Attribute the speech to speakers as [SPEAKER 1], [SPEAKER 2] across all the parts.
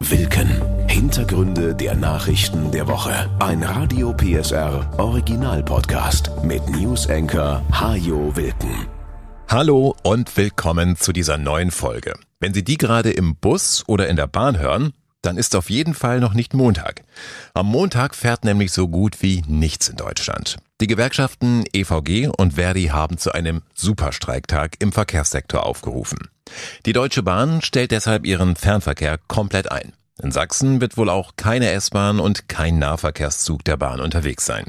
[SPEAKER 1] Wilken. Hintergründe der Nachrichten der Woche. Ein Radio PSR Original Podcast mit News Anchor Hajo Wilken.
[SPEAKER 2] Hallo und willkommen zu dieser neuen Folge. Wenn Sie die gerade im Bus oder in der Bahn hören, dann ist auf jeden Fall noch nicht Montag. Am Montag fährt nämlich so gut wie nichts in Deutschland. Die Gewerkschaften EVG und Verdi haben zu einem Superstreiktag im Verkehrssektor aufgerufen. Die Deutsche Bahn stellt deshalb ihren Fernverkehr komplett ein. In Sachsen wird wohl auch keine S-Bahn und kein Nahverkehrszug der Bahn unterwegs sein.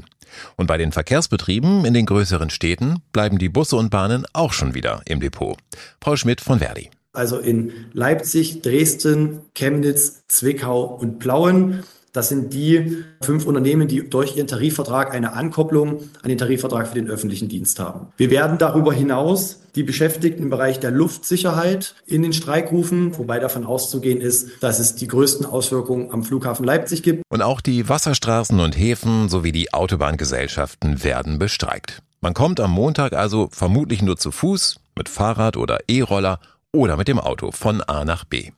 [SPEAKER 2] Und bei den Verkehrsbetrieben in den größeren Städten bleiben die Busse und Bahnen auch schon wieder im Depot. Paul Schmidt von Verdi.
[SPEAKER 3] Also in Leipzig, Dresden, Chemnitz, Zwickau und Plauen das sind die fünf Unternehmen, die durch ihren Tarifvertrag eine Ankopplung an den Tarifvertrag für den öffentlichen Dienst haben. Wir werden darüber hinaus die Beschäftigten im Bereich der Luftsicherheit in den Streik rufen, wobei davon auszugehen ist, dass es die größten Auswirkungen am Flughafen Leipzig gibt.
[SPEAKER 2] Und auch die Wasserstraßen und Häfen sowie die Autobahngesellschaften werden bestreikt. Man kommt am Montag also vermutlich nur zu Fuß, mit Fahrrad oder E-Roller oder mit dem Auto von A nach B.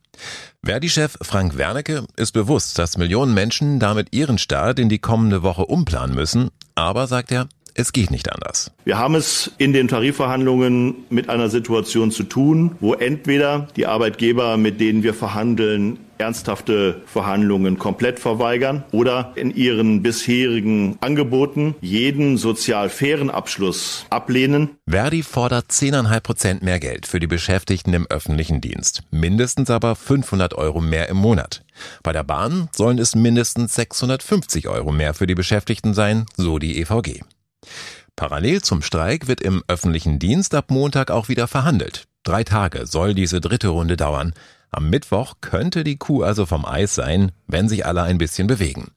[SPEAKER 2] Verdi-Chef Frank Wernicke ist bewusst, dass Millionen Menschen damit ihren Start in die kommende Woche umplanen müssen, aber sagt er, es geht nicht anders.
[SPEAKER 4] Wir haben es in den Tarifverhandlungen mit einer Situation zu tun, wo entweder die Arbeitgeber, mit denen wir verhandeln, ernsthafte Verhandlungen komplett verweigern oder in ihren bisherigen Angeboten jeden sozial fairen Abschluss ablehnen.
[SPEAKER 2] Verdi fordert 10,5 Prozent mehr Geld für die Beschäftigten im öffentlichen Dienst, mindestens aber 500 Euro mehr im Monat. Bei der Bahn sollen es mindestens 650 Euro mehr für die Beschäftigten sein, so die EVG. Parallel zum Streik wird im öffentlichen Dienst ab Montag auch wieder verhandelt. Drei Tage soll diese dritte Runde dauern. Am Mittwoch könnte die Kuh also vom Eis sein, wenn sich alle ein bisschen bewegen.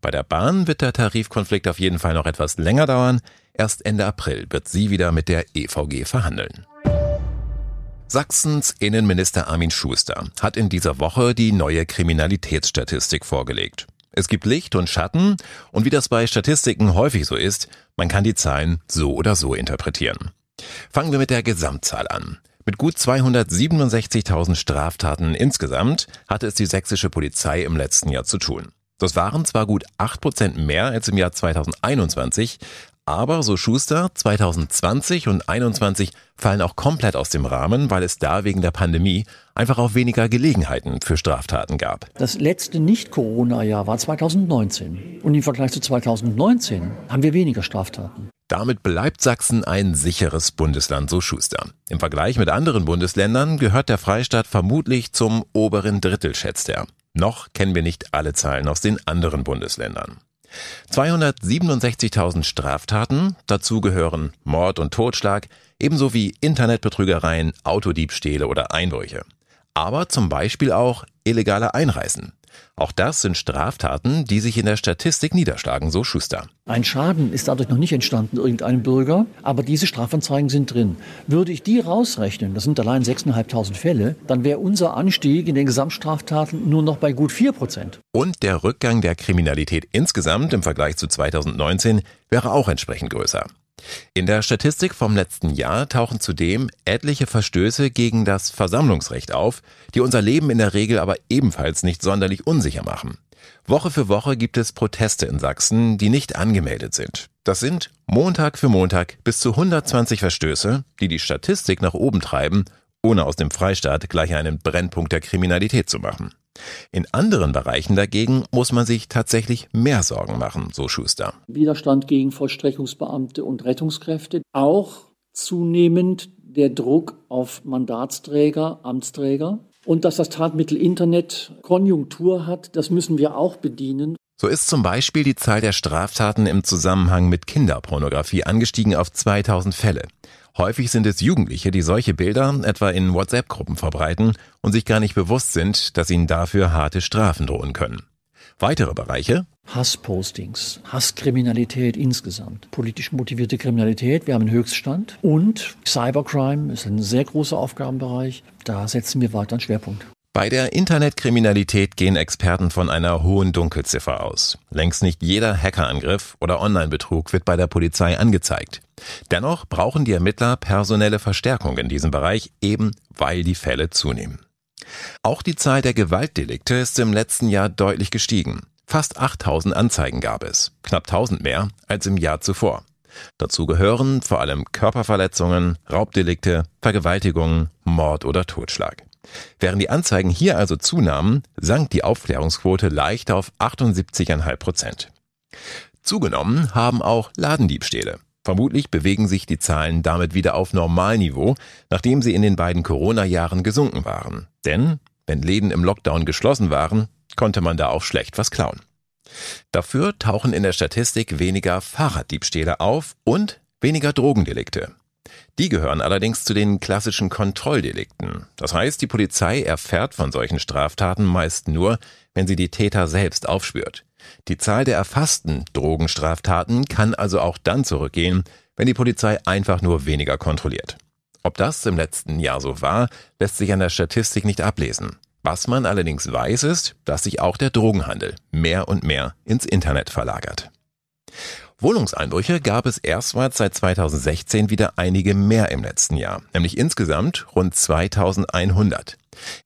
[SPEAKER 2] Bei der Bahn wird der Tarifkonflikt auf jeden Fall noch etwas länger dauern. Erst Ende April wird sie wieder mit der EVG verhandeln. Sachsens Innenminister Armin Schuster hat in dieser Woche die neue Kriminalitätsstatistik vorgelegt. Es gibt Licht und Schatten und wie das bei Statistiken häufig so ist, man kann die Zahlen so oder so interpretieren. Fangen wir mit der Gesamtzahl an. Mit gut 267.000 Straftaten insgesamt hatte es die sächsische Polizei im letzten Jahr zu tun. Das waren zwar gut 8% mehr als im Jahr 2021, aber, so Schuster, 2020 und 2021 fallen auch komplett aus dem Rahmen, weil es da wegen der Pandemie einfach auch weniger Gelegenheiten für Straftaten gab.
[SPEAKER 5] Das letzte Nicht-Corona-Jahr war 2019. Und im Vergleich zu 2019 haben wir weniger Straftaten.
[SPEAKER 2] Damit bleibt Sachsen ein sicheres Bundesland, so Schuster. Im Vergleich mit anderen Bundesländern gehört der Freistaat vermutlich zum oberen Drittel, schätzt er. Noch kennen wir nicht alle Zahlen aus den anderen Bundesländern. 267.000 Straftaten, dazu gehören Mord und Totschlag, ebenso wie Internetbetrügereien, Autodiebstähle oder Einbrüche. Aber zum Beispiel auch illegale Einreisen. Auch das sind Straftaten, die sich in der Statistik niederschlagen, so Schuster.
[SPEAKER 5] Ein Schaden ist dadurch noch nicht entstanden, irgendeinem Bürger, aber diese Strafanzeigen sind drin. Würde ich die rausrechnen, das sind allein 6.500 Fälle, dann wäre unser Anstieg in den Gesamtstraftaten nur noch bei gut 4 Prozent.
[SPEAKER 2] Und der Rückgang der Kriminalität insgesamt im Vergleich zu 2019 wäre auch entsprechend größer. In der Statistik vom letzten Jahr tauchen zudem etliche Verstöße gegen das Versammlungsrecht auf, die unser Leben in der Regel aber ebenfalls nicht sonderlich unsicher machen. Woche für Woche gibt es Proteste in Sachsen, die nicht angemeldet sind. Das sind Montag für Montag bis zu 120 Verstöße, die die Statistik nach oben treiben, ohne aus dem Freistaat gleich einen Brennpunkt der Kriminalität zu machen. In anderen Bereichen dagegen muss man sich tatsächlich mehr Sorgen machen, so Schuster.
[SPEAKER 5] Widerstand gegen Vollstreckungsbeamte und Rettungskräfte, auch zunehmend der Druck auf Mandatsträger, Amtsträger. Und dass das Tatmittel Internet Konjunktur hat, das müssen wir auch bedienen.
[SPEAKER 2] So ist zum Beispiel die Zahl der Straftaten im Zusammenhang mit Kinderpornografie angestiegen auf 2000 Fälle. Häufig sind es Jugendliche, die solche Bilder etwa in WhatsApp-Gruppen verbreiten und sich gar nicht bewusst sind, dass ihnen dafür harte Strafen drohen können. Weitere Bereiche?
[SPEAKER 5] Hasspostings, Hasskriminalität insgesamt, politisch motivierte Kriminalität, wir haben einen Höchststand und Cybercrime ist ein sehr großer Aufgabenbereich, da setzen wir weiter einen Schwerpunkt.
[SPEAKER 2] Bei der Internetkriminalität gehen Experten von einer hohen Dunkelziffer aus. Längst nicht jeder Hackerangriff oder Online-Betrug wird bei der Polizei angezeigt. Dennoch brauchen die Ermittler personelle Verstärkung in diesem Bereich, eben weil die Fälle zunehmen. Auch die Zahl der Gewaltdelikte ist im letzten Jahr deutlich gestiegen. Fast 8000 Anzeigen gab es, knapp 1000 mehr als im Jahr zuvor. Dazu gehören vor allem Körperverletzungen, Raubdelikte, Vergewaltigungen, Mord oder Totschlag. Während die Anzeigen hier also zunahmen, sank die Aufklärungsquote leicht auf 78,5 Prozent. Zugenommen haben auch Ladendiebstähle. Vermutlich bewegen sich die Zahlen damit wieder auf Normalniveau, nachdem sie in den beiden Corona-Jahren gesunken waren. Denn wenn Läden im Lockdown geschlossen waren, konnte man da auch schlecht was klauen. Dafür tauchen in der Statistik weniger Fahrraddiebstähle auf und weniger Drogendelikte. Die gehören allerdings zu den klassischen Kontrolldelikten. Das heißt, die Polizei erfährt von solchen Straftaten meist nur, wenn sie die Täter selbst aufspürt. Die Zahl der erfassten Drogenstraftaten kann also auch dann zurückgehen, wenn die Polizei einfach nur weniger kontrolliert. Ob das im letzten Jahr so war, lässt sich an der Statistik nicht ablesen. Was man allerdings weiß, ist, dass sich auch der Drogenhandel mehr und mehr ins Internet verlagert. Wohnungseinbrüche gab es erstmals seit 2016 wieder einige mehr im letzten Jahr, nämlich insgesamt rund 2100.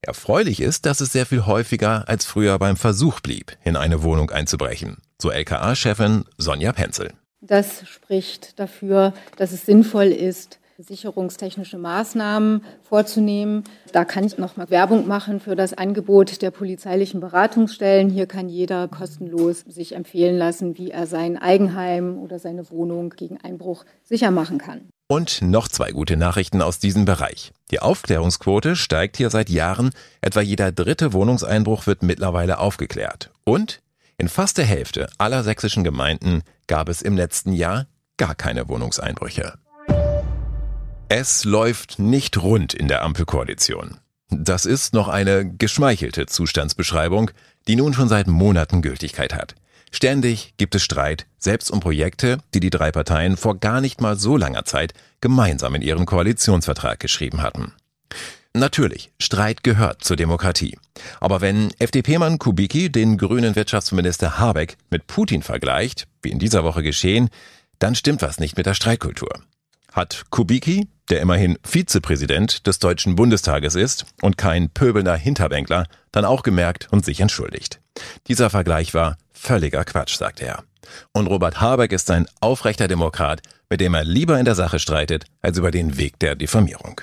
[SPEAKER 2] Erfreulich ist, dass es sehr viel häufiger als früher beim Versuch blieb, in eine Wohnung einzubrechen, so LKA-Chefin Sonja Penzel.
[SPEAKER 6] Das spricht dafür, dass es sinnvoll ist, sicherungstechnische Maßnahmen vorzunehmen. Da kann ich noch mal Werbung machen für das Angebot der polizeilichen Beratungsstellen. Hier kann jeder kostenlos sich empfehlen lassen, wie er sein Eigenheim oder seine Wohnung gegen Einbruch sicher machen kann.
[SPEAKER 2] Und noch zwei gute Nachrichten aus diesem Bereich. Die Aufklärungsquote steigt hier seit Jahren. Etwa jeder dritte Wohnungseinbruch wird mittlerweile aufgeklärt. Und in fast der Hälfte aller sächsischen Gemeinden gab es im letzten Jahr gar keine Wohnungseinbrüche. Es läuft nicht rund in der Ampelkoalition. Das ist noch eine geschmeichelte Zustandsbeschreibung, die nun schon seit Monaten Gültigkeit hat. Ständig gibt es Streit, selbst um Projekte, die die drei Parteien vor gar nicht mal so langer Zeit gemeinsam in ihren Koalitionsvertrag geschrieben hatten. Natürlich, Streit gehört zur Demokratie. Aber wenn FDP-Mann Kubicki den grünen Wirtschaftsminister Habeck mit Putin vergleicht, wie in dieser Woche geschehen, dann stimmt was nicht mit der Streitkultur. Hat Kubicki, der immerhin Vizepräsident des Deutschen Bundestages ist und kein pöbelnder Hinterbänkler, dann auch gemerkt und sich entschuldigt. Dieser Vergleich war völliger Quatsch, sagt er. Und Robert Habeck ist ein aufrechter Demokrat, mit dem er lieber in der Sache streitet, als über den Weg der Diffamierung.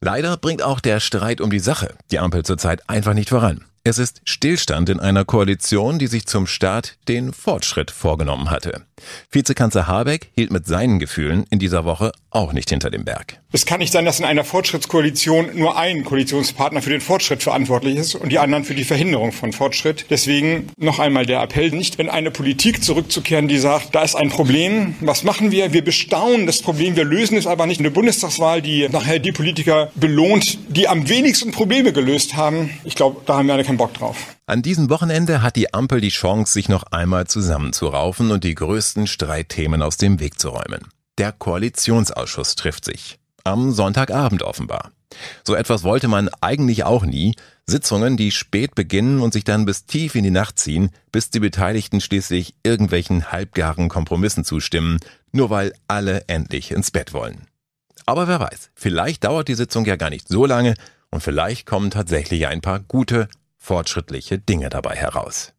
[SPEAKER 2] Leider bringt auch der Streit um die Sache die Ampel zurzeit einfach nicht voran. Es ist Stillstand in einer Koalition, die sich zum Start den Fortschritt vorgenommen hatte. Vizekanzler Habeck hielt mit seinen Gefühlen in dieser Woche auch nicht hinter dem Berg.
[SPEAKER 7] Es kann nicht sein, dass in einer Fortschrittskoalition nur ein Koalitionspartner für den Fortschritt verantwortlich ist und die anderen für die Verhinderung von Fortschritt. Deswegen noch einmal der Appell, nicht in eine Politik zurückzukehren, die sagt, da ist ein Problem, was machen wir? Wir bestaunen das Problem, wir lösen es aber nicht. Eine Bundestagswahl, die nachher die Politiker belohnt, die am wenigsten Probleme gelöst haben. Ich glaube, da haben wir alle keinen Bock drauf.
[SPEAKER 2] An diesem Wochenende hat die Ampel die Chance, sich noch einmal zusammenzuraufen und die größten Streitthemen aus dem Weg zu räumen. Der Koalitionsausschuss trifft sich. Am Sonntagabend offenbar. So etwas wollte man eigentlich auch nie. Sitzungen, die spät beginnen und sich dann bis tief in die Nacht ziehen, bis die Beteiligten schließlich irgendwelchen halbgaren Kompromissen zustimmen, nur weil alle endlich ins Bett wollen. Aber wer weiß, vielleicht dauert die Sitzung ja gar nicht so lange und vielleicht kommen tatsächlich ein paar gute, fortschrittliche Dinge dabei heraus.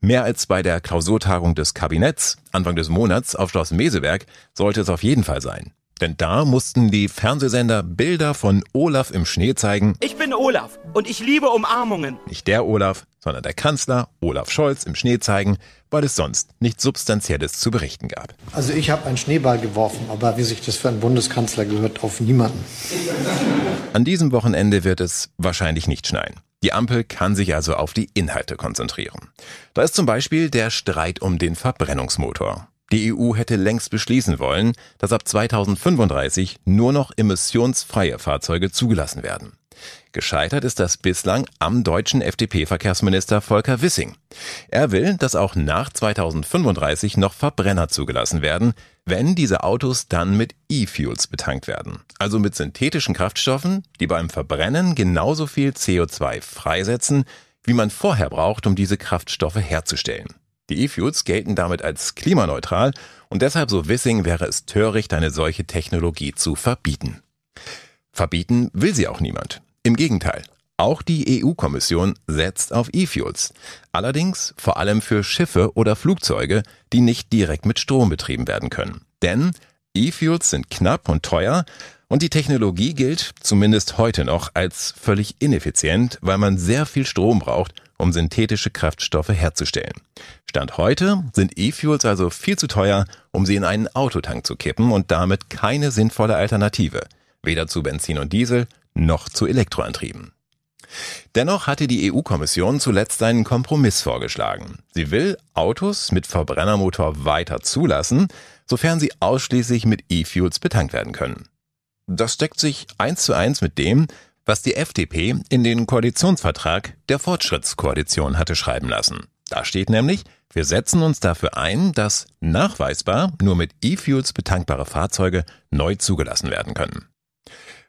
[SPEAKER 2] Mehr als bei der Klausurtagung des Kabinetts Anfang des Monats auf Schloss Meseberg sollte es auf jeden Fall sein. Denn da mussten die Fernsehsender Bilder von Olaf im Schnee zeigen.
[SPEAKER 8] Ich bin Olaf und ich liebe Umarmungen.
[SPEAKER 2] Nicht der Olaf, sondern der Kanzler Olaf Scholz im Schnee zeigen, weil es sonst nichts Substanzielles zu berichten gab.
[SPEAKER 9] Also ich habe einen Schneeball geworfen, aber wie sich das für einen Bundeskanzler gehört, auf niemanden.
[SPEAKER 2] An diesem Wochenende wird es wahrscheinlich nicht schneien. Die Ampel kann sich also auf die Inhalte konzentrieren. Da ist zum Beispiel der Streit um den Verbrennungsmotor. Die EU hätte längst beschließen wollen, dass ab 2035 nur noch emissionsfreie Fahrzeuge zugelassen werden. Gescheitert ist das bislang am deutschen FDP-Verkehrsminister Volker Wissing. Er will, dass auch nach 2035 noch Verbrenner zugelassen werden, wenn diese Autos dann mit E-Fuels betankt werden, also mit synthetischen Kraftstoffen, die beim Verbrennen genauso viel CO2 freisetzen, wie man vorher braucht, um diese Kraftstoffe herzustellen. Die E-Fuels gelten damit als klimaneutral und deshalb, so Wissing, wäre es töricht, eine solche Technologie zu verbieten. Verbieten will sie auch niemand. Im Gegenteil. Auch die EU-Kommission setzt auf E-Fuels. Allerdings vor allem für Schiffe oder Flugzeuge, die nicht direkt mit Strom betrieben werden können. Denn E-Fuels sind knapp und teuer und die Technologie gilt, zumindest heute noch, als völlig ineffizient, weil man sehr viel Strom braucht, um synthetische Kraftstoffe herzustellen. Stand heute sind E-Fuels also viel zu teuer, um sie in einen Autotank zu kippen und damit keine sinnvolle Alternative. Weder zu Benzin und Diesel noch zu Elektroantrieben. Dennoch hatte die EU-Kommission zuletzt einen Kompromiss vorgeschlagen. Sie will Autos mit Verbrennermotor weiter zulassen, sofern sie ausschließlich mit E-Fuels betankt werden können. Das deckt sich eins zu eins mit dem, was die FDP in den Koalitionsvertrag der Fortschrittskoalition hatte schreiben lassen. Da steht nämlich, wir setzen uns dafür ein, dass nachweisbar nur mit E-Fuels betankbare Fahrzeuge neu zugelassen werden können.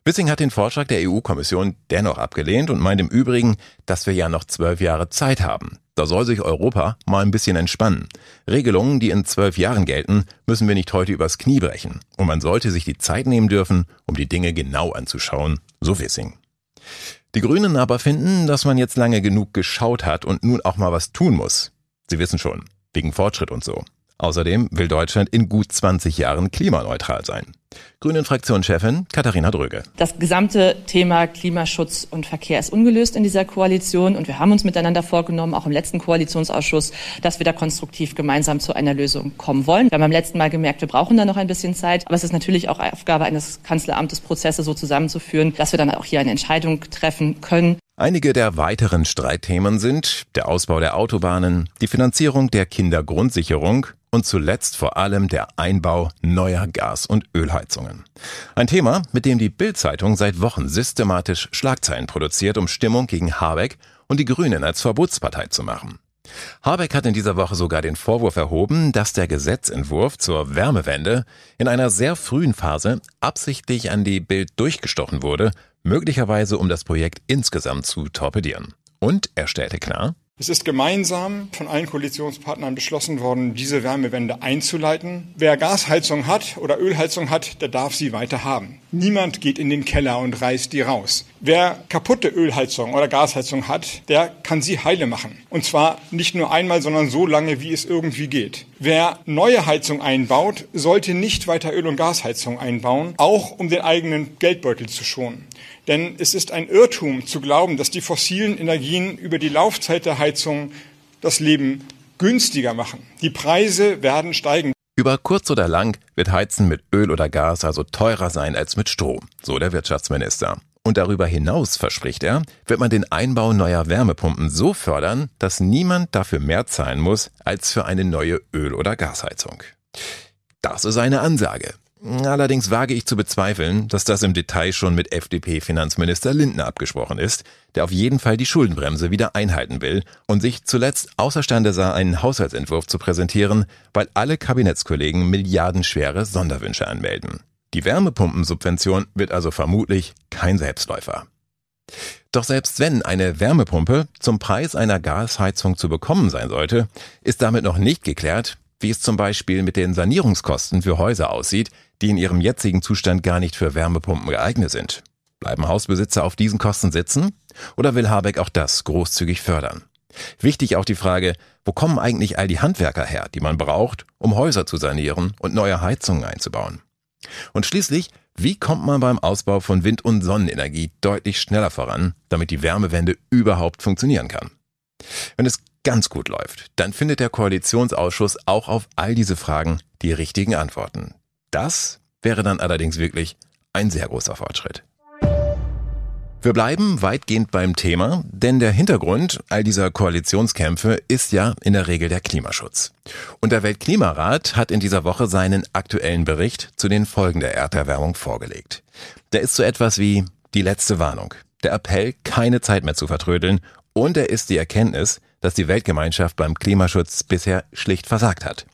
[SPEAKER 2] Wissing hat den Vorschlag der EU-Kommission dennoch abgelehnt und meint im Übrigen, dass wir ja noch zwölf Jahre Zeit haben. Da soll sich Europa mal ein bisschen entspannen. Regelungen, die in zwölf Jahren gelten, müssen wir nicht heute übers Knie brechen. Und man sollte sich die Zeit nehmen dürfen, um die Dinge genau anzuschauen, so Wissing. Die Grünen aber finden, dass man jetzt lange genug geschaut hat und nun auch mal was tun muss. Sie wissen schon, wegen Fortschritt und so. Außerdem will Deutschland in gut 20 Jahren klimaneutral sein. Grünen-Fraktionschefin Katharina Dröge.
[SPEAKER 10] Das gesamte Thema Klimaschutz und Verkehr ist ungelöst in dieser Koalition und wir haben uns miteinander vorgenommen, auch im letzten Koalitionsausschuss, dass wir da konstruktiv gemeinsam zu einer Lösung kommen wollen. Wir haben beim letzten Mal gemerkt, wir brauchen da noch ein bisschen Zeit, aber es ist natürlich auch Aufgabe eines Kanzleramtes, Prozesse so zusammenzuführen, dass wir dann auch hier eine Entscheidung treffen können.
[SPEAKER 2] Einige der weiteren Streitthemen sind der Ausbau der Autobahnen, die Finanzierung der Kindergrundsicherung und zuletzt vor allem der Einbau neuer Gas- und Ölheizungen. Ein Thema, mit dem die Bild-Zeitung seit Wochen systematisch Schlagzeilen produziert, um Stimmung gegen Habeck und die Grünen als Verbotspartei zu machen. Habeck hat in dieser Woche sogar den Vorwurf erhoben, dass der Gesetzentwurf zur Wärmewende in einer sehr frühen Phase absichtlich an die Bild durchgestochen wurde, möglicherweise um das Projekt insgesamt zu torpedieren. Und er stellte klar,
[SPEAKER 7] es ist gemeinsam von allen Koalitionspartnern beschlossen worden, diese Wärmewende einzuleiten. Wer Gasheizung hat oder Ölheizung hat, der darf sie weiter haben. Niemand geht in den Keller und reißt die raus. Wer kaputte Ölheizung oder Gasheizung hat, der kann sie heile machen. Und zwar nicht nur einmal, sondern so lange, wie es irgendwie geht. Wer neue Heizung einbaut, sollte nicht weiter Öl- und Gasheizung einbauen, auch um den eigenen Geldbeutel zu schonen. Denn es ist ein Irrtum zu glauben, dass die fossilen Energien über die Laufzeit der Heizung das Leben günstiger machen. Die Preise werden steigen.
[SPEAKER 2] Über kurz oder lang wird Heizen mit Öl oder Gas also teurer sein als mit Strom, so der Wirtschaftsminister. Und darüber hinaus, verspricht er, wird man den Einbau neuer Wärmepumpen so fördern, dass niemand dafür mehr zahlen muss als für eine neue Öl- oder Gasheizung. Das ist eine Ansage. Allerdings wage ich zu bezweifeln, dass das im Detail schon mit FDP-Finanzminister Lindner abgesprochen ist, der auf jeden Fall die Schuldenbremse wieder einhalten will und sich zuletzt außerstande sah, einen Haushaltsentwurf zu präsentieren, weil alle Kabinettskollegen milliardenschwere Sonderwünsche anmelden. Die Wärmepumpensubvention wird also vermutlich kein Selbstläufer. Doch selbst wenn eine Wärmepumpe zum Preis einer Gasheizung zu bekommen sein sollte, ist damit noch nicht geklärt, wie es zum Beispiel mit den Sanierungskosten für Häuser aussieht, die in ihrem jetzigen Zustand gar nicht für Wärmepumpen geeignet sind. Bleiben Hausbesitzer auf diesen Kosten sitzen? Oder will Habeck auch das großzügig fördern? Wichtig auch die Frage, wo kommen eigentlich all die Handwerker her, die man braucht, um Häuser zu sanieren und neue Heizungen einzubauen? Und schließlich, wie kommt man beim Ausbau von Wind- und Sonnenenergie deutlich schneller voran, damit die Wärmewende überhaupt funktionieren kann? Wenn es ganz gut läuft, dann findet der Koalitionsausschuss auch auf all diese Fragen die richtigen Antworten. Das wäre dann allerdings wirklich ein sehr großer Fortschritt. Wir bleiben weitgehend beim Thema, denn der Hintergrund all dieser Koalitionskämpfe ist ja in der Regel der Klimaschutz. Und der Weltklimarat hat in dieser Woche seinen aktuellen Bericht zu den Folgen der Erderwärmung vorgelegt. Der ist so etwas wie die letzte Warnung, der Appell, keine Zeit mehr zu vertrödeln und er ist die Erkenntnis, dass die Weltgemeinschaft beim Klimaschutz bisher schlicht versagt hat.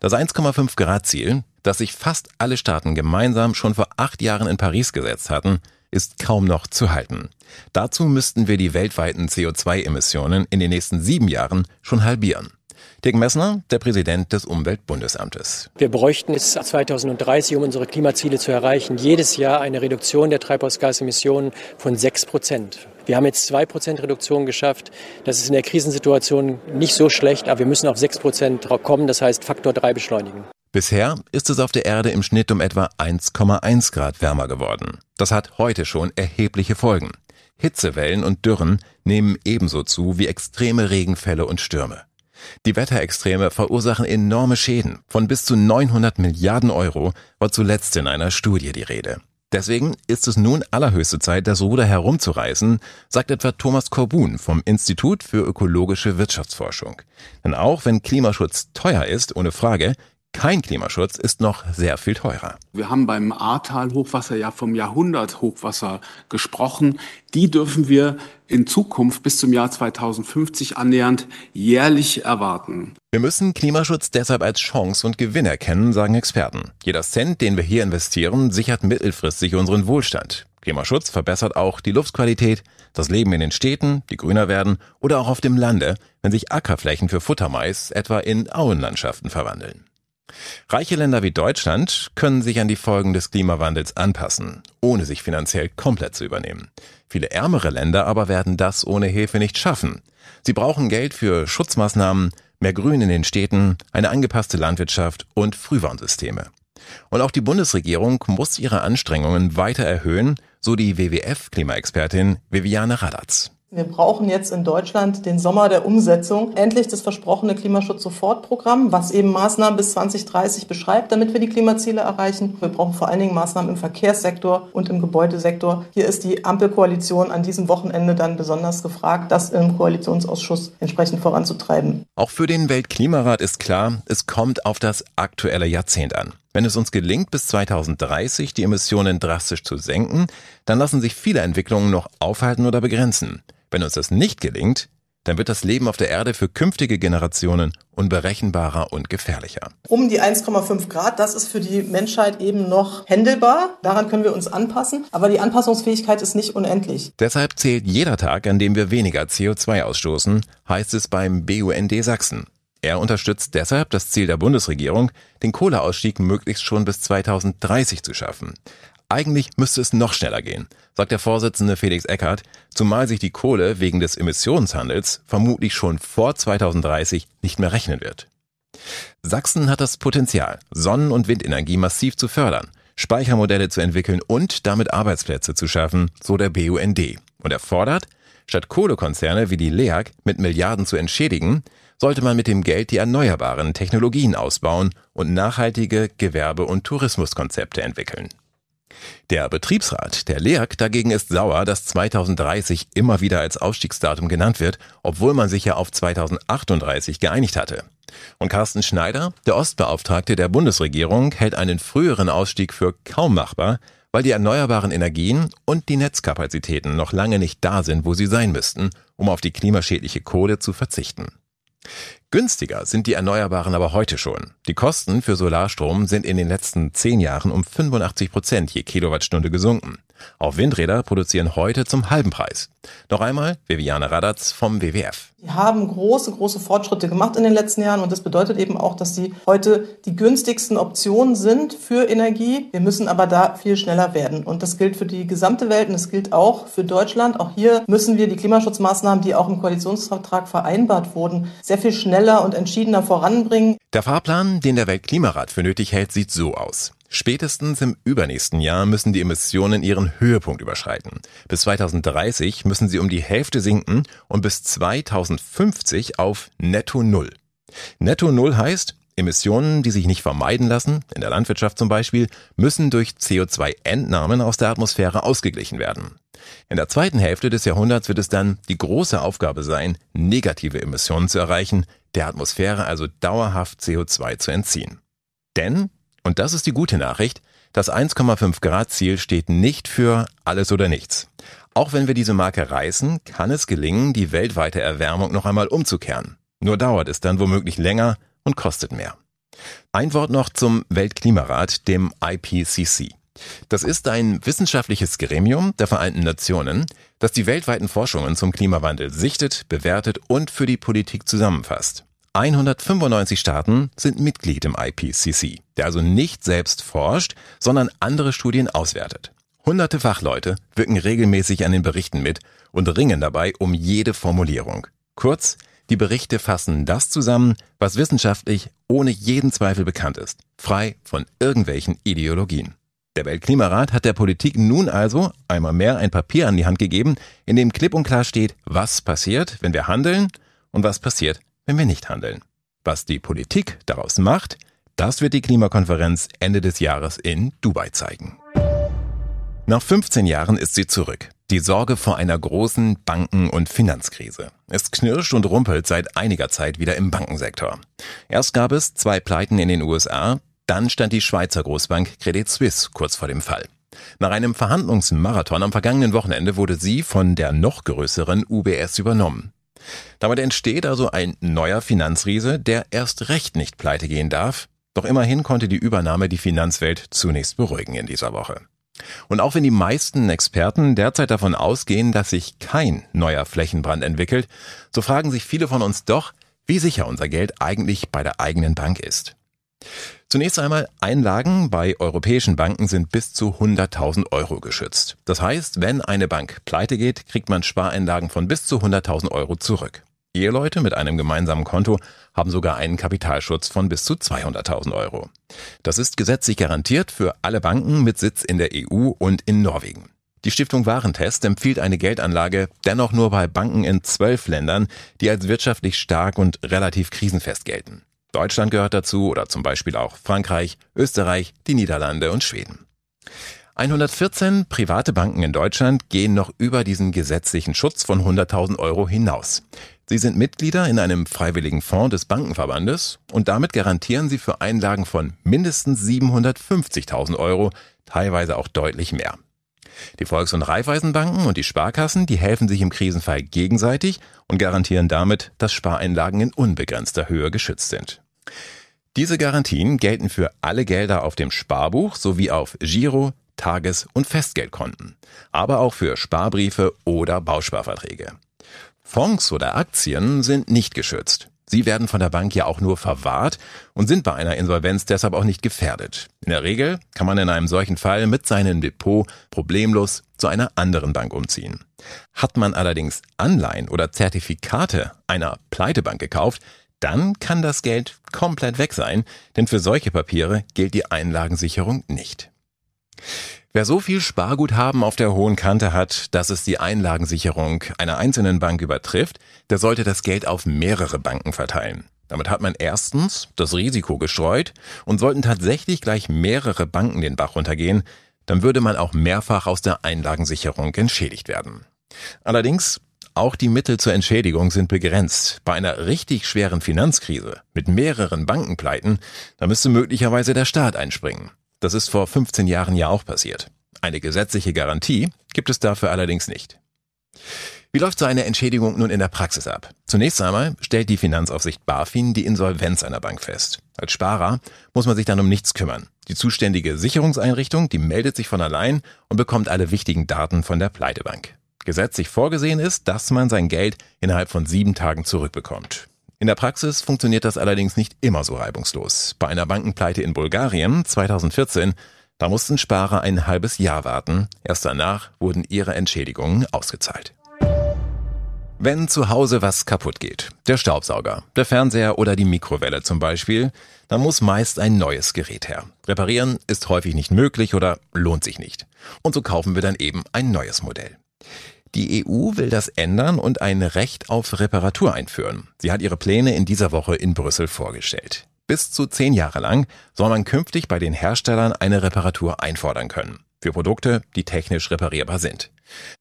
[SPEAKER 2] Das 1,5 Grad Ziel, das sich fast alle Staaten gemeinsam schon vor acht Jahren in Paris gesetzt hatten, ist kaum noch zu halten. Dazu müssten wir die weltweiten CO2-Emissionen in den nächsten sieben Jahren schon halbieren. Dirk Messner, der Präsident des Umweltbundesamtes.
[SPEAKER 11] Wir bräuchten es 2030, um unsere Klimaziele zu erreichen, jedes Jahr eine Reduktion der Treibhausgasemissionen von sechs Prozent. Wir haben jetzt zwei Prozent Reduktion geschafft. Das ist in der Krisensituation nicht so schlecht, aber wir müssen auf sechs Prozent kommen. Das heißt Faktor drei beschleunigen.
[SPEAKER 2] Bisher ist es auf der Erde im Schnitt um etwa 1,1 Grad wärmer geworden. Das hat heute schon erhebliche Folgen. Hitzewellen und Dürren nehmen ebenso zu wie extreme Regenfälle und Stürme. Die Wetterextreme verursachen enorme Schäden. Von bis zu 900 Milliarden Euro war zuletzt in einer Studie die Rede. Deswegen ist es nun allerhöchste Zeit, das Ruder herumzureißen, sagt etwa Thomas Korbun vom Institut für ökologische Wirtschaftsforschung. Denn auch wenn Klimaschutz teuer ist, ohne Frage, kein Klimaschutz ist noch sehr viel teurer.
[SPEAKER 12] Wir haben beim Ahrtal-Hochwasser ja vom Jahrhundert-Hochwasser gesprochen. Die dürfen wir in Zukunft bis zum Jahr 2050 annähernd jährlich erwarten.
[SPEAKER 2] Wir müssen Klimaschutz deshalb als Chance und Gewinn erkennen, sagen Experten. Jeder Cent, den wir hier investieren, sichert mittelfristig unseren Wohlstand. Klimaschutz verbessert auch die Luftqualität, das Leben in den Städten, die grüner werden oder auch auf dem Lande, wenn sich Ackerflächen für Futtermais etwa in Auenlandschaften verwandeln. Reiche Länder wie Deutschland können sich an die Folgen des Klimawandels anpassen, ohne sich finanziell komplett zu übernehmen. Viele ärmere Länder aber werden das ohne Hilfe nicht schaffen. Sie brauchen Geld für Schutzmaßnahmen, mehr Grün in den Städten, eine angepasste Landwirtschaft und Frühwarnsysteme. Und auch die Bundesregierung muss ihre Anstrengungen weiter erhöhen, so die WWF-Klimaexpertin Viviane Radatz.
[SPEAKER 13] Wir brauchen jetzt in Deutschland den Sommer der Umsetzung. Endlich das versprochene Klimaschutz-Sofortprogramm, was eben Maßnahmen bis 2030 beschreibt, damit wir die Klimaziele erreichen. Wir brauchen vor allen Dingen Maßnahmen im Verkehrssektor und im Gebäudesektor. Hier ist die Ampelkoalition an diesem Wochenende dann besonders gefragt, das im Koalitionsausschuss entsprechend voranzutreiben.
[SPEAKER 2] Auch für den Weltklimarat ist klar, es kommt auf das aktuelle Jahrzehnt an. Wenn es uns gelingt, bis 2030 die Emissionen drastisch zu senken, dann lassen sich viele Entwicklungen noch aufhalten oder begrenzen. Wenn uns das nicht gelingt, dann wird das Leben auf der Erde für künftige Generationen unberechenbarer und gefährlicher.
[SPEAKER 13] Um die 1,5 Grad, das ist für die Menschheit eben noch händelbar. Daran können wir uns anpassen. Aber die Anpassungsfähigkeit ist nicht unendlich.
[SPEAKER 2] Deshalb zählt jeder Tag, an dem wir weniger CO2 ausstoßen, heißt es beim BUND Sachsen. Er unterstützt deshalb das Ziel der Bundesregierung, den Kohleausstieg möglichst schon bis 2030 zu schaffen. Eigentlich müsste es noch schneller gehen, sagt der Vorsitzende Felix Eckert, zumal sich die Kohle wegen des Emissionshandels vermutlich schon vor 2030 nicht mehr rechnen wird. Sachsen hat das Potenzial, Sonnen- und Windenergie massiv zu fördern, Speichermodelle zu entwickeln und damit Arbeitsplätze zu schaffen, so der BUND. Und er fordert, statt Kohlekonzerne wie die LEAG mit Milliarden zu entschädigen, sollte man mit dem Geld die erneuerbaren Technologien ausbauen und nachhaltige Gewerbe- und Tourismuskonzepte entwickeln. Der Betriebsrat der LEAG dagegen ist sauer, dass 2030 immer wieder als Ausstiegsdatum genannt wird, obwohl man sich ja auf 2038 geeinigt hatte. Und Carsten Schneider, der Ostbeauftragte der Bundesregierung, hält einen früheren Ausstieg für kaum machbar, weil die erneuerbaren Energien und die Netzkapazitäten noch lange nicht da sind, wo sie sein müssten, um auf die klimaschädliche Kohle zu verzichten. Günstiger sind die Erneuerbaren aber heute schon. Die Kosten für Solarstrom sind in den letzten zehn Jahren um 85 Prozent je Kilowattstunde gesunken. Auch Windräder produzieren heute zum halben Preis. Noch einmal Viviane Radatz vom WWF.
[SPEAKER 13] Die haben große, große Fortschritte gemacht in den letzten Jahren und das bedeutet eben auch, dass sie heute die günstigsten Optionen sind für Energie. Wir müssen aber da viel schneller werden und das gilt für die gesamte Welt und das gilt auch für Deutschland. Auch hier müssen wir die Klimaschutzmaßnahmen, die auch im Koalitionsvertrag vereinbart wurden, sehr viel schneller und entschiedener voranbringen.
[SPEAKER 2] Der Fahrplan, den der Weltklimarat für nötig hält, sieht so aus. Spätestens im übernächsten Jahr müssen die Emissionen ihren Höhepunkt überschreiten. Bis 2030 müssen sie um die Hälfte sinken und bis 2050 auf Netto Null. Netto Null heißt, Emissionen, die sich nicht vermeiden lassen, in der Landwirtschaft zum Beispiel, müssen durch CO2-Entnahmen aus der Atmosphäre ausgeglichen werden. In der zweiten Hälfte des Jahrhunderts wird es dann die große Aufgabe sein, negative Emissionen zu erreichen, der Atmosphäre also dauerhaft CO2 zu entziehen. Denn und das ist die gute Nachricht. Das 1,5 Grad Ziel steht nicht für alles oder nichts. Auch wenn wir diese Marke reißen, kann es gelingen, die weltweite Erwärmung noch einmal umzukehren. Nur dauert es dann womöglich länger und kostet mehr. Ein Wort noch zum Weltklimarat, dem IPCC. Das ist ein wissenschaftliches Gremium der Vereinten Nationen, das die weltweiten Forschungen zum Klimawandel sichtet, bewertet und für die Politik zusammenfasst. 195 Staaten sind Mitglied im IPCC, der also nicht selbst forscht, sondern andere Studien auswertet. Hunderte Fachleute wirken regelmäßig an den Berichten mit und ringen dabei um jede Formulierung. Kurz, die Berichte fassen das zusammen, was wissenschaftlich ohne jeden Zweifel bekannt ist, frei von irgendwelchen Ideologien. Der Weltklimarat hat der Politik nun also einmal mehr ein Papier an die Hand gegeben, in dem klipp und klar steht, was passiert, wenn wir handeln und was passiert, wenn wir nicht handeln. Was die Politik daraus macht, das wird die Klimakonferenz Ende des Jahres in Dubai zeigen. Nach 15 Jahren ist sie zurück. Die Sorge vor einer großen Banken- und Finanzkrise. Es knirscht und rumpelt seit einiger Zeit wieder im Bankensektor. Erst gab es zwei Pleiten in den USA, dann stand die Schweizer Großbank Credit Suisse kurz vor dem Fall. Nach einem Verhandlungsmarathon am vergangenen Wochenende wurde sie von der noch größeren UBS übernommen. Damit entsteht also ein neuer Finanzriese, der erst recht nicht pleite gehen darf. Doch immerhin konnte die Übernahme die Finanzwelt zunächst beruhigen in dieser Woche. Und auch wenn die meisten Experten derzeit davon ausgehen, dass sich kein neuer Flächenbrand entwickelt, so fragen sich viele von uns doch, wie sicher unser Geld eigentlich bei der eigenen Bank ist. Zunächst einmal Einlagen bei europäischen Banken sind bis zu 100.000 Euro geschützt. Das heißt, wenn eine Bank pleite geht, kriegt man Spareinlagen von bis zu 100.000 Euro zurück. Eheleute mit einem gemeinsamen Konto haben sogar einen Kapitalschutz von bis zu 200.000 Euro. Das ist gesetzlich garantiert für alle Banken mit Sitz in der EU und in Norwegen. Die Stiftung Warentest empfiehlt eine Geldanlage dennoch nur bei Banken in zwölf Ländern, die als wirtschaftlich stark und relativ krisenfest gelten. Deutschland gehört dazu oder zum Beispiel auch Frankreich, Österreich, die Niederlande und Schweden. 114 private Banken in Deutschland gehen noch über diesen gesetzlichen Schutz von 100.000 Euro hinaus. Sie sind Mitglieder in einem freiwilligen Fonds des Bankenverbandes und damit garantieren sie für Einlagen von mindestens 750.000 Euro, teilweise auch deutlich mehr. Die Volks- und Raiffeisenbanken und die Sparkassen, die helfen sich im Krisenfall gegenseitig und garantieren damit, dass Spareinlagen in unbegrenzter Höhe geschützt sind. Diese Garantien gelten für alle Gelder auf dem Sparbuch sowie auf Giro, Tages- und Festgeldkonten, aber auch für Sparbriefe oder Bausparverträge. Fonds oder Aktien sind nicht geschützt. Sie werden von der Bank ja auch nur verwahrt und sind bei einer Insolvenz deshalb auch nicht gefährdet. In der Regel kann man in einem solchen Fall mit seinem Depot problemlos zu einer anderen Bank umziehen. Hat man allerdings Anleihen oder Zertifikate einer Pleitebank gekauft, dann kann das Geld komplett weg sein, denn für solche Papiere gilt die Einlagensicherung nicht. Wer so viel Sparguthaben auf der hohen Kante hat, dass es die Einlagensicherung einer einzelnen Bank übertrifft, der sollte das Geld auf mehrere Banken verteilen. Damit hat man erstens das Risiko gestreut und sollten tatsächlich gleich mehrere Banken den Bach runtergehen, dann würde man auch mehrfach aus der Einlagensicherung entschädigt werden. Allerdings, auch die Mittel zur Entschädigung sind begrenzt. Bei einer richtig schweren Finanzkrise mit mehreren Bankenpleiten, da müsste möglicherweise der Staat einspringen. Das ist vor 15 Jahren ja auch passiert. Eine gesetzliche Garantie gibt es dafür allerdings nicht. Wie läuft so eine Entschädigung nun in der Praxis ab? Zunächst einmal stellt die Finanzaufsicht BaFin die Insolvenz einer Bank fest. Als Sparer muss man sich dann um nichts kümmern. Die zuständige Sicherungseinrichtung, die meldet sich von allein und bekommt alle wichtigen Daten von der Pleitebank. Gesetzlich vorgesehen ist, dass man sein Geld innerhalb von sieben Tagen zurückbekommt. In der Praxis funktioniert das allerdings nicht immer so reibungslos. Bei einer Bankenpleite in Bulgarien 2014, da mussten Sparer ein halbes Jahr warten. Erst danach wurden ihre Entschädigungen ausgezahlt. Wenn zu Hause was kaputt geht, der Staubsauger, der Fernseher oder die Mikrowelle zum Beispiel, dann muss meist ein neues Gerät her. Reparieren ist häufig nicht möglich oder lohnt sich nicht. Und so kaufen wir dann eben ein neues Modell. Die EU will das ändern und ein Recht auf Reparatur einführen. Sie hat ihre Pläne in dieser Woche in Brüssel vorgestellt. Bis zu zehn Jahre lang soll man künftig bei den Herstellern eine Reparatur einfordern können. Für Produkte, die technisch reparierbar sind.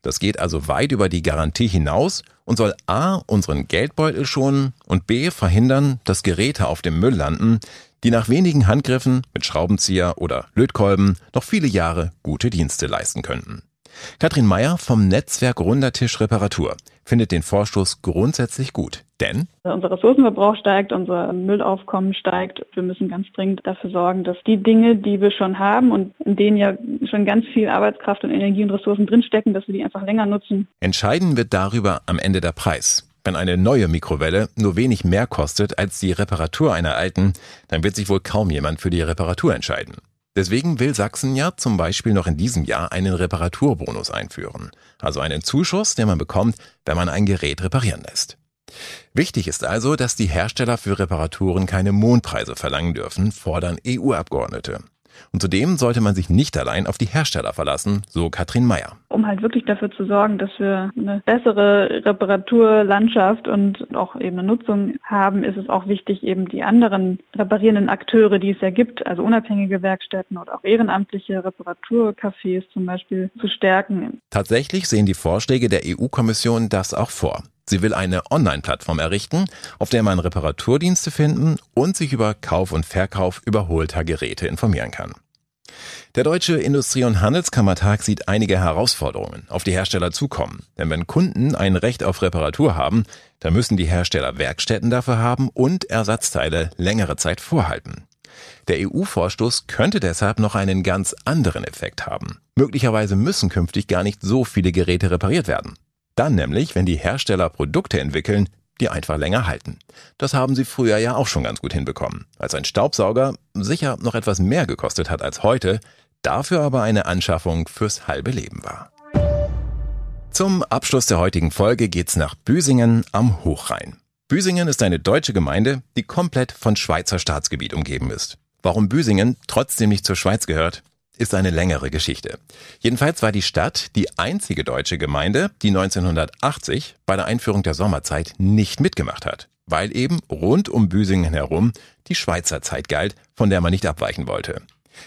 [SPEAKER 2] Das geht also weit über die Garantie hinaus und soll A. unseren Geldbeutel schonen und B. verhindern, dass Geräte auf dem Müll landen, die nach wenigen Handgriffen mit Schraubenzieher oder Lötkolben noch viele Jahre gute Dienste leisten könnten. Katrin Meyer vom Netzwerk Rundertisch Reparatur findet den Vorstoß grundsätzlich gut. Denn
[SPEAKER 14] unser Ressourcenverbrauch steigt, unser Müllaufkommen steigt. Wir müssen ganz dringend dafür sorgen, dass die Dinge, die wir schon haben und in denen ja schon ganz viel Arbeitskraft und Energie und Ressourcen drinstecken, dass wir die einfach länger nutzen.
[SPEAKER 2] Entscheiden wird darüber am Ende der Preis. Wenn eine neue Mikrowelle nur wenig mehr kostet als die Reparatur einer alten, dann wird sich wohl kaum jemand für die Reparatur entscheiden. Deswegen will Sachsen ja zum Beispiel noch in diesem Jahr einen Reparaturbonus einführen. Also einen Zuschuss, den man bekommt, wenn man ein Gerät reparieren lässt. Wichtig ist also, dass die Hersteller für Reparaturen keine Mondpreise verlangen dürfen, fordern EU-Abgeordnete. Und zudem sollte man sich nicht allein auf die Hersteller verlassen, so Katrin Meyer.
[SPEAKER 14] Um halt wirklich dafür zu sorgen, dass wir eine bessere Reparaturlandschaft und auch eben eine Nutzung haben, ist es auch wichtig, eben die anderen reparierenden Akteure, die es ja gibt, also unabhängige Werkstätten oder auch ehrenamtliche Reparaturcafés zum Beispiel, zu stärken.
[SPEAKER 2] Tatsächlich sehen die Vorschläge der EU-Kommission das auch vor. Sie will eine Online-Plattform errichten, auf der man Reparaturdienste finden und sich über Kauf und Verkauf überholter Geräte informieren kann. Der Deutsche Industrie- und Handelskammertag sieht einige Herausforderungen auf die Hersteller zukommen. Denn wenn Kunden ein Recht auf Reparatur haben, dann müssen die Hersteller Werkstätten dafür haben und Ersatzteile längere Zeit vorhalten. Der EU-Vorstoß könnte deshalb noch einen ganz anderen Effekt haben. Möglicherweise müssen künftig gar nicht so viele Geräte repariert werden. Dann nämlich, wenn die Hersteller Produkte entwickeln, die einfach länger halten. Das haben sie früher ja auch schon ganz gut hinbekommen. Als ein Staubsauger sicher noch etwas mehr gekostet hat als heute, dafür aber eine Anschaffung fürs halbe Leben war. Zum Abschluss der heutigen Folge geht's nach Büsingen am Hochrhein. Büsingen ist eine deutsche Gemeinde, die komplett von Schweizer Staatsgebiet umgeben ist. Warum Büsingen trotzdem nicht zur Schweiz gehört, ist eine längere Geschichte. Jedenfalls war die Stadt die einzige deutsche Gemeinde, die 1980 bei der Einführung der Sommerzeit nicht mitgemacht hat, weil eben rund um Büsingen herum die Schweizer Zeit galt, von der man nicht abweichen wollte.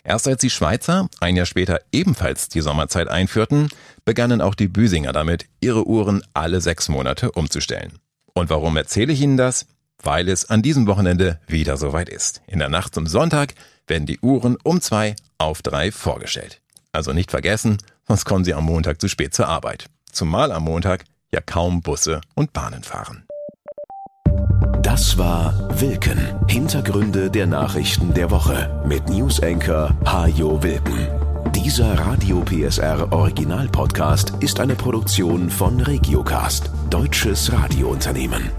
[SPEAKER 2] Erst als die Schweizer ein Jahr später ebenfalls die Sommerzeit einführten, begannen auch die Büsinger damit, ihre Uhren alle sechs Monate umzustellen. Und warum erzähle ich Ihnen das? Weil es an diesem Wochenende wieder soweit ist. In der Nacht zum Sonntag werden die Uhren um zwei auf drei vorgestellt. Also nicht vergessen, sonst kommen Sie am Montag zu spät zur Arbeit. Zumal am Montag ja kaum Busse und Bahnen fahren.
[SPEAKER 1] Das war Wilken. Hintergründe der Nachrichten der Woche mit Newsenker Hajo Wilken. Dieser Radio PSR Original Podcast ist eine Produktion von Regiocast, deutsches Radiounternehmen.